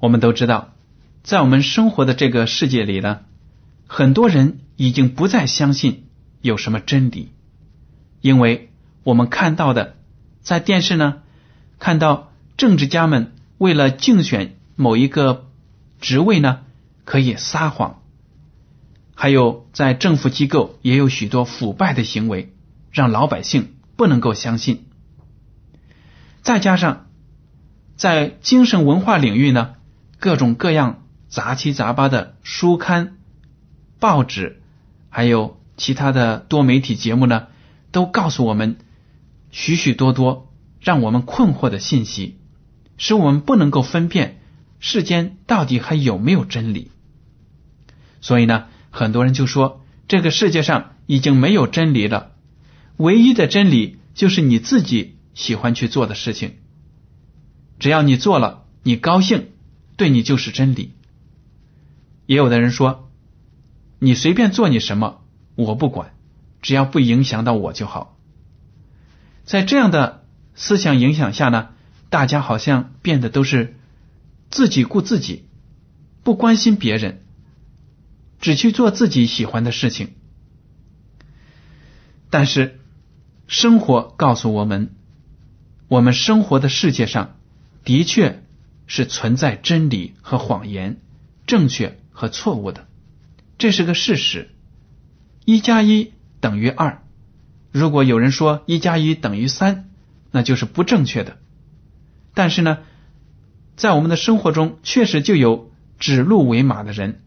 我们都知道，在我们生活的这个世界里呢，很多人已经不再相信有什么真理，因为我们看到的，在电视呢，看到政治家们为了竞选某一个职位呢，可以撒谎，还有在政府机构也有许多腐败的行为。让老百姓不能够相信，再加上在精神文化领域呢，各种各样杂七杂八的书刊、报纸，还有其他的多媒体节目呢，都告诉我们许许多多让我们困惑的信息，使我们不能够分辨世间到底还有没有真理。所以呢，很多人就说这个世界上已经没有真理了。唯一的真理就是你自己喜欢去做的事情，只要你做了，你高兴，对你就是真理。也有的人说，你随便做你什么，我不管，只要不影响到我就好。在这样的思想影响下呢，大家好像变得都是自己顾自己，不关心别人，只去做自己喜欢的事情，但是。生活告诉我们，我们生活的世界上的确是存在真理和谎言、正确和错误的，这是个事实。一加一等于二，如果有人说一加一等于三，那就是不正确的。但是呢，在我们的生活中，确实就有指鹿为马的人，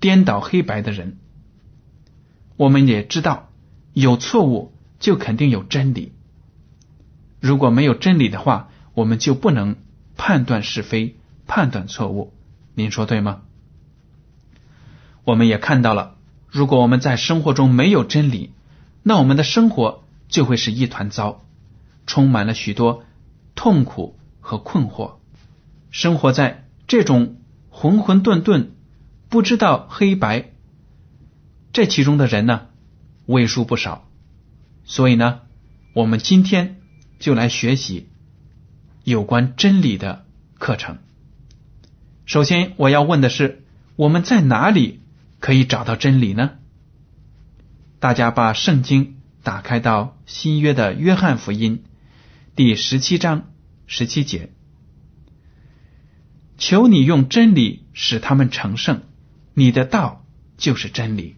颠倒黑白的人。我们也知道有错误。就肯定有真理。如果没有真理的话，我们就不能判断是非、判断错误。您说对吗？我们也看到了，如果我们在生活中没有真理，那我们的生活就会是一团糟，充满了许多痛苦和困惑。生活在这种混混沌沌、不知道黑白，这其中的人呢，为数不少。所以呢，我们今天就来学习有关真理的课程。首先，我要问的是，我们在哪里可以找到真理呢？大家把圣经打开到新约的约翰福音第十七章十七节，求你用真理使他们成圣，你的道就是真理。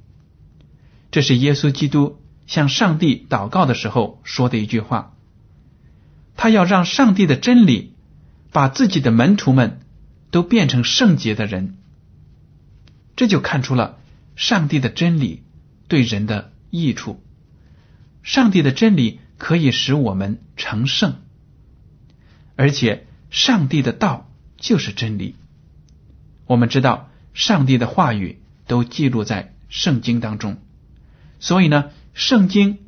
这是耶稣基督。向上帝祷告的时候说的一句话，他要让上帝的真理把自己的门徒们都变成圣洁的人，这就看出了上帝的真理对人的益处。上帝的真理可以使我们成圣，而且上帝的道就是真理。我们知道上帝的话语都记录在圣经当中，所以呢。圣经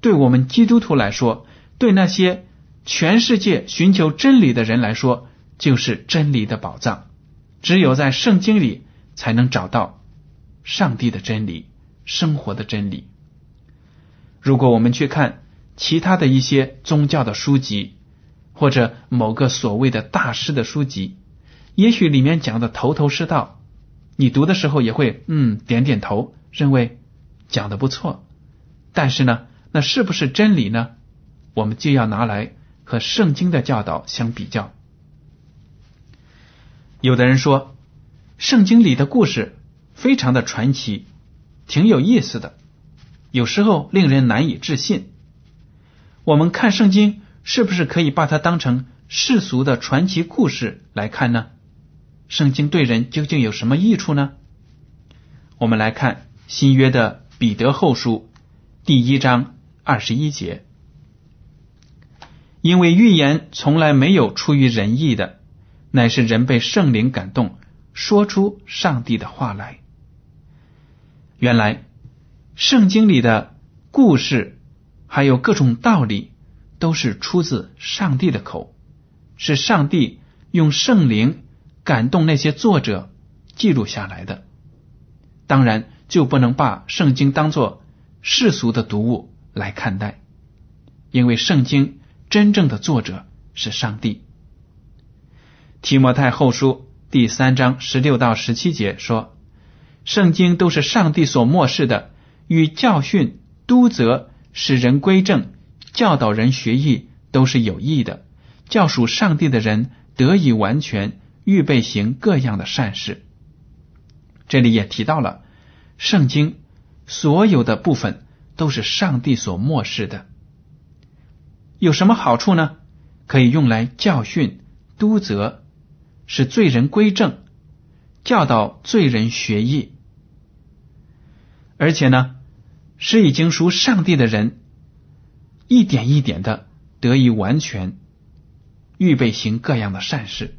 对我们基督徒来说，对那些全世界寻求真理的人来说，就是真理的宝藏，只有在圣经里才能找到上帝的真理、生活的真理。如果我们去看其他的一些宗教的书籍，或者某个所谓的大师的书籍，也许里面讲的头头是道，你读的时候也会嗯点点头，认为讲的不错。但是呢，那是不是真理呢？我们就要拿来和圣经的教导相比较。有的人说，圣经里的故事非常的传奇，挺有意思的，有时候令人难以置信。我们看圣经。是不是可以把它当成世俗的传奇故事来看呢？圣经对人究竟有什么益处呢？我们来看新约的彼得后书第一章二十一节，因为预言从来没有出于人意的，乃是人被圣灵感动，说出上帝的话来。原来圣经里的故事还有各种道理。都是出自上帝的口，是上帝用圣灵感动那些作者记录下来的。当然，就不能把圣经当作世俗的读物来看待，因为圣经真正的作者是上帝。提摩太后书第三章十六到十七节说：“圣经都是上帝所漠视的，与教训、督责、使人归正。”教导人学艺都是有益的，教属上帝的人得以完全，预备行各样的善事。这里也提到了，圣经所有的部分都是上帝所漠视的。有什么好处呢？可以用来教训、督责，使罪人归正，教导罪人学艺，而且呢，是已经属上帝的人。一点一点的得以完全，预备行各样的善事。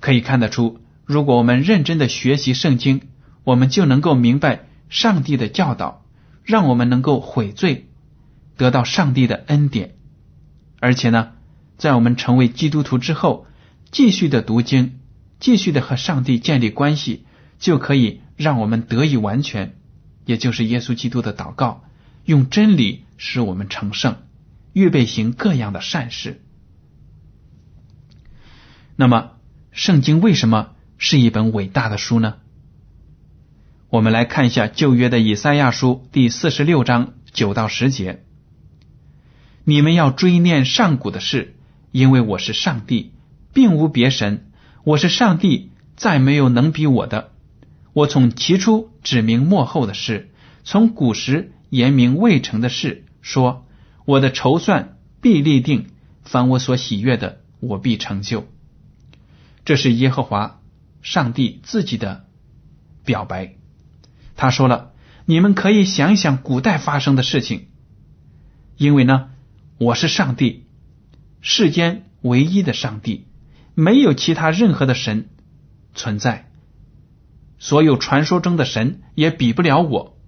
可以看得出，如果我们认真的学习圣经，我们就能够明白上帝的教导，让我们能够悔罪，得到上帝的恩典。而且呢，在我们成为基督徒之后，继续的读经，继续的和上帝建立关系，就可以让我们得以完全，也就是耶稣基督的祷告。用真理使我们成圣，预备行各样的善事。那么，圣经为什么是一本伟大的书呢？我们来看一下旧约的以赛亚书第四十六章九到十节：你们要追念上古的事，因为我是上帝，并无别神。我是上帝，再没有能比我的。我从起初指明末后的事，从古时。言明未成的事，说我的筹算必立定，凡我所喜悦的，我必成就。这是耶和华上帝自己的表白。他说了：“你们可以想想古代发生的事情，因为呢，我是上帝，世间唯一的上帝，没有其他任何的神存在，所有传说中的神也比不了我。”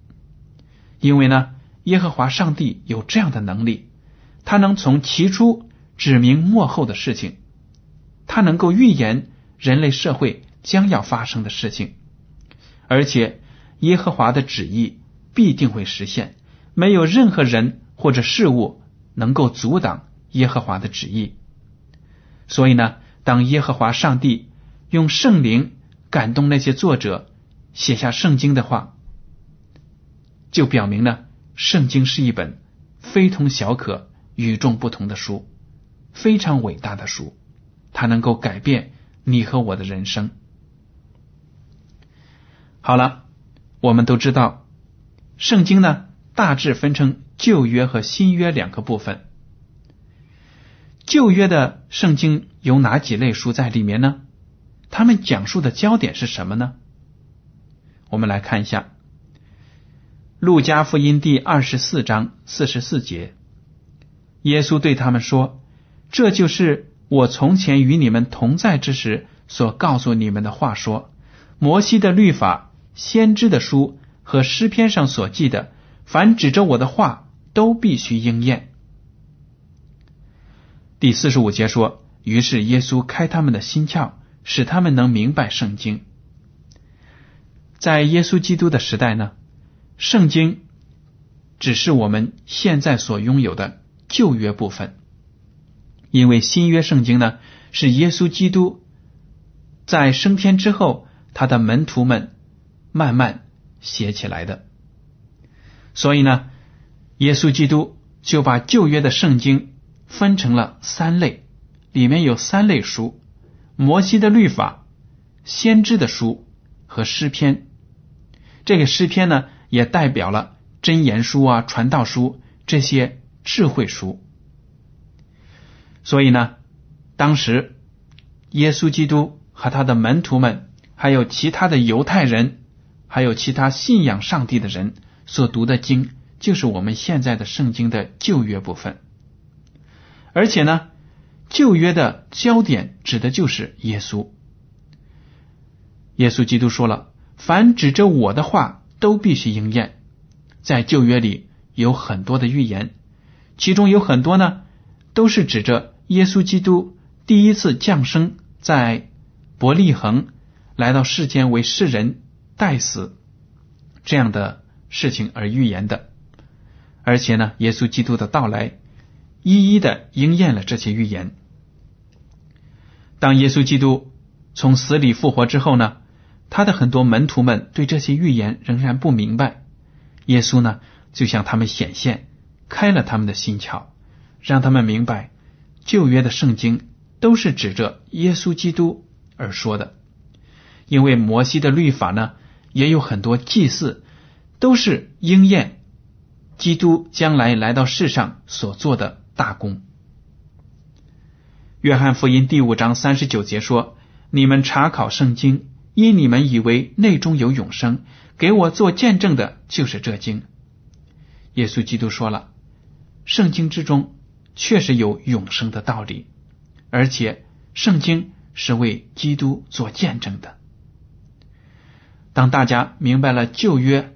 因为呢，耶和华上帝有这样的能力，他能从起初指明幕后的事情，他能够预言人类社会将要发生的事情，而且耶和华的旨意必定会实现，没有任何人或者事物能够阻挡耶和华的旨意。所以呢，当耶和华上帝用圣灵感动那些作者写下圣经的话。就表明了，圣经是一本非同小可、与众不同的书，非常伟大的书，它能够改变你和我的人生。好了，我们都知道，圣经呢大致分成旧约和新约两个部分。旧约的圣经有哪几类书在里面呢？他们讲述的焦点是什么呢？我们来看一下。路加福音第二十四章四十四节，耶稣对他们说：“这就是我从前与你们同在之时所告诉你们的话。说摩西的律法、先知的书和诗篇上所记的，凡指着我的话，都必须应验。”第四十五节说：“于是耶稣开他们的心窍，使他们能明白圣经。在耶稣基督的时代呢，圣经只是我们现在所拥有的旧约部分，因为新约圣经呢是耶稣基督在升天之后，他的门徒们慢慢写起来的。所以呢，耶稣基督就把旧约的圣经分成了三类，里面有三类书：摩西的律法、先知的书和诗篇。这个诗篇呢，也代表了真言书啊、传道书这些智慧书。所以呢，当时耶稣基督和他的门徒们，还有其他的犹太人，还有其他信仰上帝的人所读的经，就是我们现在的圣经的旧约部分。而且呢，旧约的焦点指的就是耶稣。耶稣基督说了。凡指着我的话都必须应验。在旧约里有很多的预言，其中有很多呢，都是指着耶稣基督第一次降生在伯利恒来到世间为世人代死这样的事情而预言的。而且呢，耶稣基督的到来一一的应验了这些预言。当耶稣基督从死里复活之后呢？他的很多门徒们对这些预言仍然不明白，耶稣呢就向他们显现，开了他们的心窍，让他们明白旧约的圣经都是指着耶稣基督而说的，因为摩西的律法呢也有很多祭祀，都是应验基督将来来到世上所做的大功。约翰福音第五章三十九节说：“你们查考圣经。”因你们以为内中有永生，给我做见证的就是这经。耶稣基督说了，圣经之中确实有永生的道理，而且圣经是为基督做见证的。当大家明白了旧约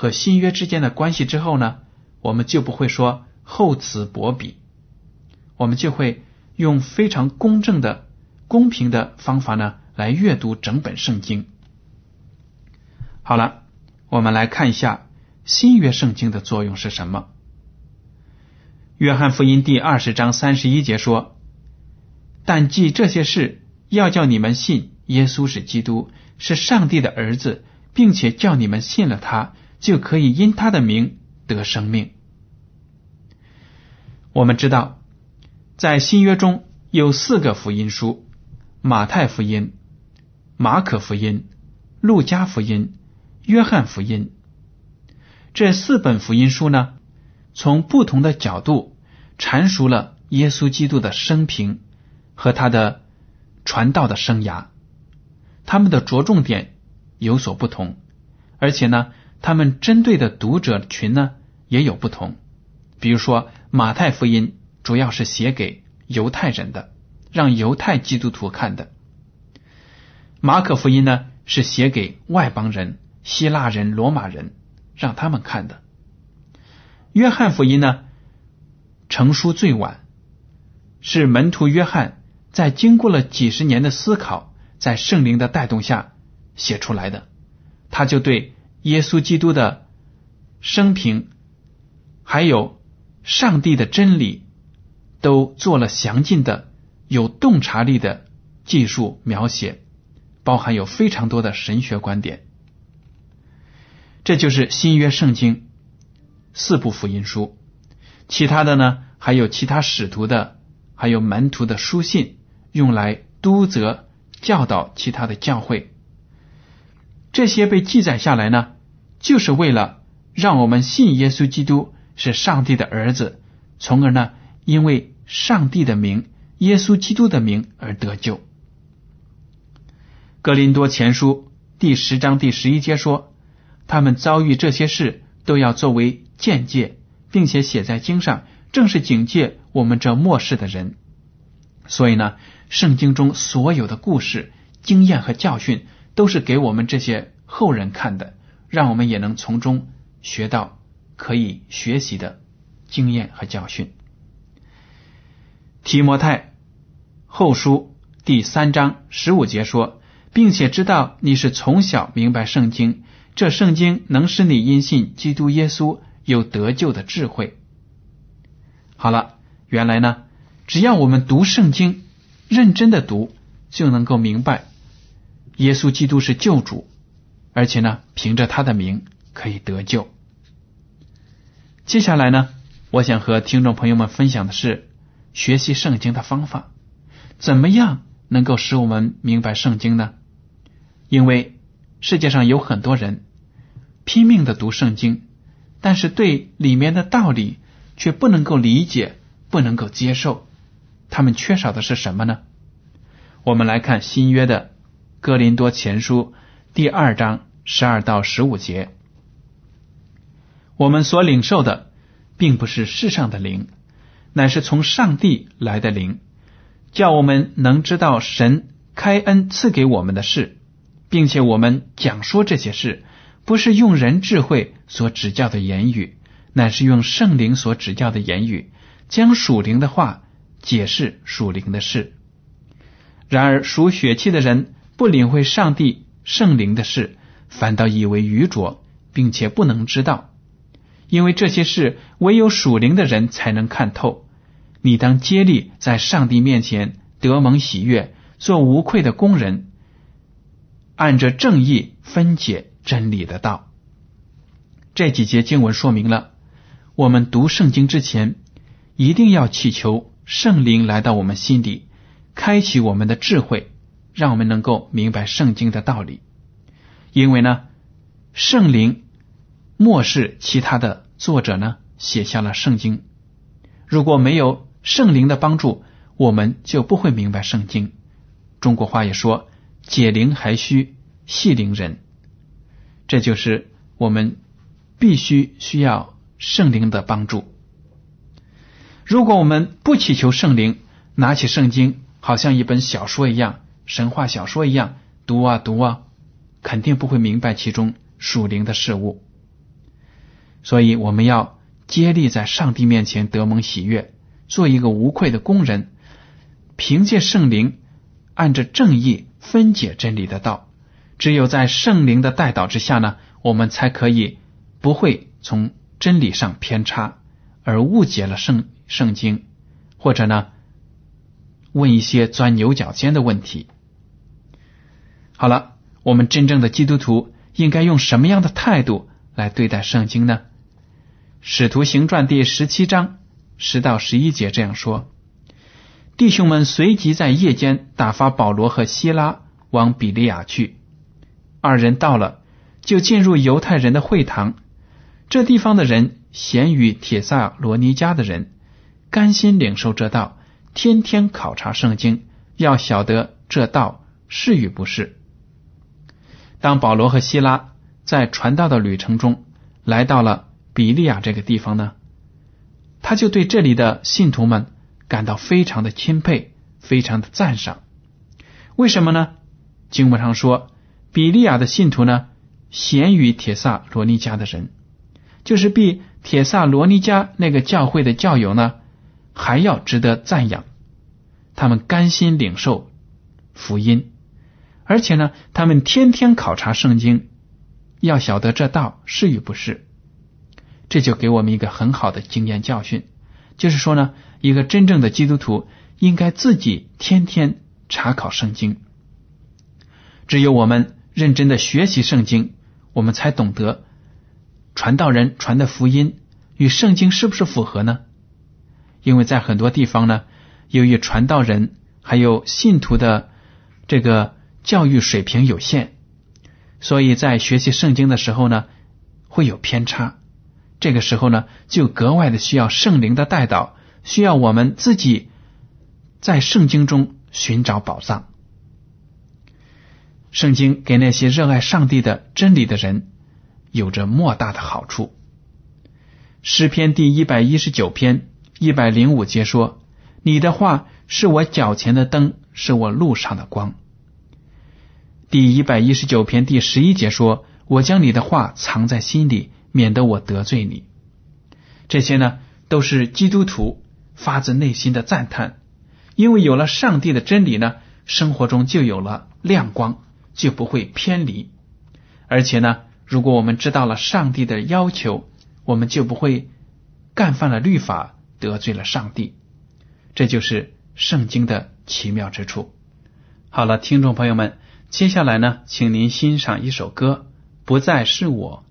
和新约之间的关系之后呢，我们就不会说厚此薄彼，我们就会用非常公正的、公平的方法呢。来阅读整本圣经。好了，我们来看一下新约圣经的作用是什么。约翰福音第二十章三十一节说：“但记这些事，要叫你们信耶稣是基督，是上帝的儿子，并且叫你们信了他，就可以因他的名得生命。”我们知道，在新约中有四个福音书：马太福音。马可福音、路加福音、约翰福音这四本福音书呢，从不同的角度阐述了耶稣基督的生平和他的传道的生涯。他们的着重点有所不同，而且呢，他们针对的读者群呢也有不同。比如说，马太福音主要是写给犹太人的，让犹太基督徒看的。马可福音呢是写给外邦人、希腊人、罗马人，让他们看的。约翰福音呢成书最晚，是门徒约翰在经过了几十年的思考，在圣灵的带动下写出来的。他就对耶稣基督的生平，还有上帝的真理，都做了详尽的、有洞察力的技术描写。包含有非常多的神学观点，这就是新约圣经四部福音书。其他的呢，还有其他使徒的，还有门徒的书信，用来督责教导其他的教会。这些被记载下来呢，就是为了让我们信耶稣基督是上帝的儿子，从而呢，因为上帝的名、耶稣基督的名而得救。格林多前书第十章第十一节说：“他们遭遇这些事，都要作为见解，并且写在经上，正是警戒我们这末世的人。”所以呢，圣经中所有的故事、经验和教训，都是给我们这些后人看的，让我们也能从中学到可以学习的经验和教训。提摩太后书。第三章十五节说，并且知道你是从小明白圣经，这圣经能使你因信基督耶稣有得救的智慧。好了，原来呢，只要我们读圣经，认真的读，就能够明白耶稣基督是救主，而且呢，凭着他的名可以得救。接下来呢，我想和听众朋友们分享的是学习圣经的方法，怎么样能够使我们明白圣经呢？因为世界上有很多人拼命的读圣经，但是对里面的道理却不能够理解，不能够接受。他们缺少的是什么呢？我们来看新约的哥林多前书第二章十二到十五节。我们所领受的，并不是世上的灵，乃是从上帝来的灵，叫我们能知道神开恩赐给我们的事，并且我们讲说这些事，不是用人智慧所指教的言语，乃是用圣灵所指教的言语，将属灵的话解释属灵的事。然而属血气的人不领会上帝圣灵的事，反倒以为愚拙，并且不能知道。因为这些事唯有属灵的人才能看透。你当接力在上帝面前得蒙喜悦，做无愧的工人，按着正义分解真理的道。这几节经文说明了，我们读圣经之前，一定要祈求圣灵来到我们心里，开启我们的智慧，让我们能够明白圣经的道理。因为呢，圣灵。漠视其他的作者呢，写下了圣经。如果没有圣灵的帮助，我们就不会明白圣经。中国话也说：“解铃还需系铃人。”这就是我们必须需要圣灵的帮助。如果我们不祈求圣灵，拿起圣经，好像一本小说一样，神话小说一样读啊读啊，肯定不会明白其中属灵的事物。所以，我们要接力在上帝面前得蒙喜悦，做一个无愧的工人，凭借圣灵，按着正义分解真理的道。只有在圣灵的带导之下呢，我们才可以不会从真理上偏差，而误解了圣圣经，或者呢，问一些钻牛角尖的问题。好了，我们真正的基督徒应该用什么样的态度来对待圣经呢？使徒行传第十七章十到十一节这样说：弟兄们随即在夜间打发保罗和希拉往比利亚去。二人到了，就进入犹太人的会堂。这地方的人咸于铁萨罗尼迦的人，甘心领受这道，天天考察圣经，要晓得这道是与不是。当保罗和希拉在传道的旅程中来到了。比利亚这个地方呢，他就对这里的信徒们感到非常的钦佩，非常的赞赏。为什么呢？经文上说，比利亚的信徒呢，贤于铁萨罗尼迦的人，就是比铁萨罗尼迦那个教会的教友呢，还要值得赞扬。他们甘心领受福音，而且呢，他们天天考察圣经，要晓得这道是与不是。这就给我们一个很好的经验教训，就是说呢，一个真正的基督徒应该自己天天查考圣经。只有我们认真的学习圣经，我们才懂得传道人传的福音与圣经是不是符合呢？因为在很多地方呢，由于传道人还有信徒的这个教育水平有限，所以在学习圣经的时候呢，会有偏差。这个时候呢，就格外的需要圣灵的带导，需要我们自己在圣经中寻找宝藏。圣经给那些热爱上帝的真理的人有着莫大的好处。诗篇第一百一十九篇一百零五节说：“你的话是我脚前的灯，是我路上的光。”第一百一十九篇第十一节说：“我将你的话藏在心里。”免得我得罪你，这些呢都是基督徒发自内心的赞叹，因为有了上帝的真理呢，生活中就有了亮光，就不会偏离。而且呢，如果我们知道了上帝的要求，我们就不会干犯了律法，得罪了上帝。这就是圣经的奇妙之处。好了，听众朋友们，接下来呢，请您欣赏一首歌，《不再是我》。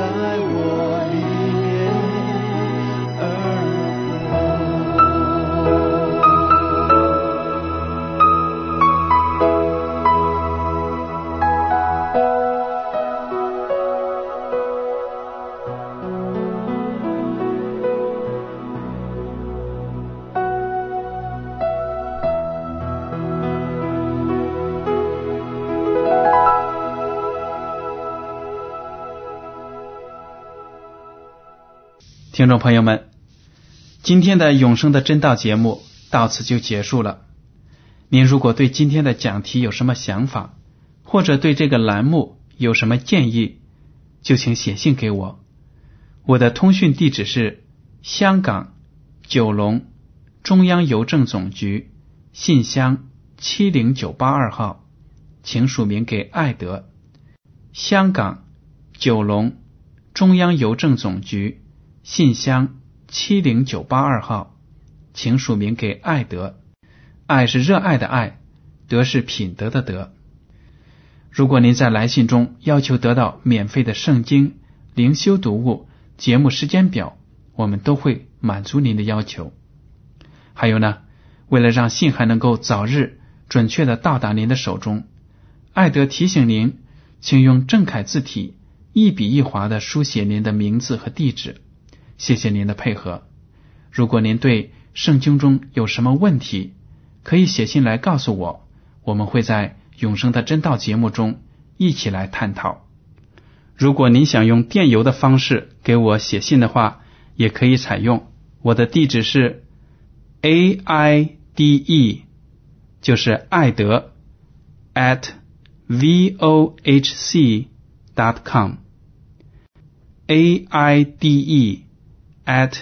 爱我听众朋友们，今天的永生的真道节目到此就结束了。您如果对今天的讲题有什么想法，或者对这个栏目有什么建议，就请写信给我。我的通讯地址是香港九龙中央邮政总局信箱七零九八二号，请署名给爱德。香港九龙中央邮政总局信箱七零九八二号，请署名给爱德。爱是热爱的爱，德是品德的德。如果您在来信中要求得到免费的圣经、灵修读物、节目时间表，我们都会满足您的要求。还有呢，为了让信还能够早日准确的到达您的手中，艾德提醒您，请用正楷字体一笔一划的书写您的名字和地址。谢谢您的配合。如果您对圣经中有什么问题，可以写信来告诉我，我们会在永生的真道节目中一起来探讨。如果您想用电邮的方式给我写信的话，也可以采用。我的地址是 a i d e，就是爱德 at v o h c dot com。a i d e at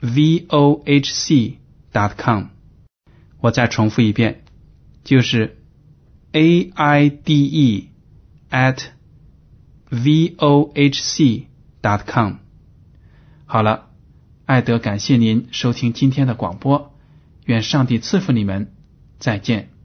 v o h c dot com。我再重复一遍，就是 a i d e at v o h c dot com。好了，艾德感谢您收听今天的广播，愿上帝赐福你们，再见。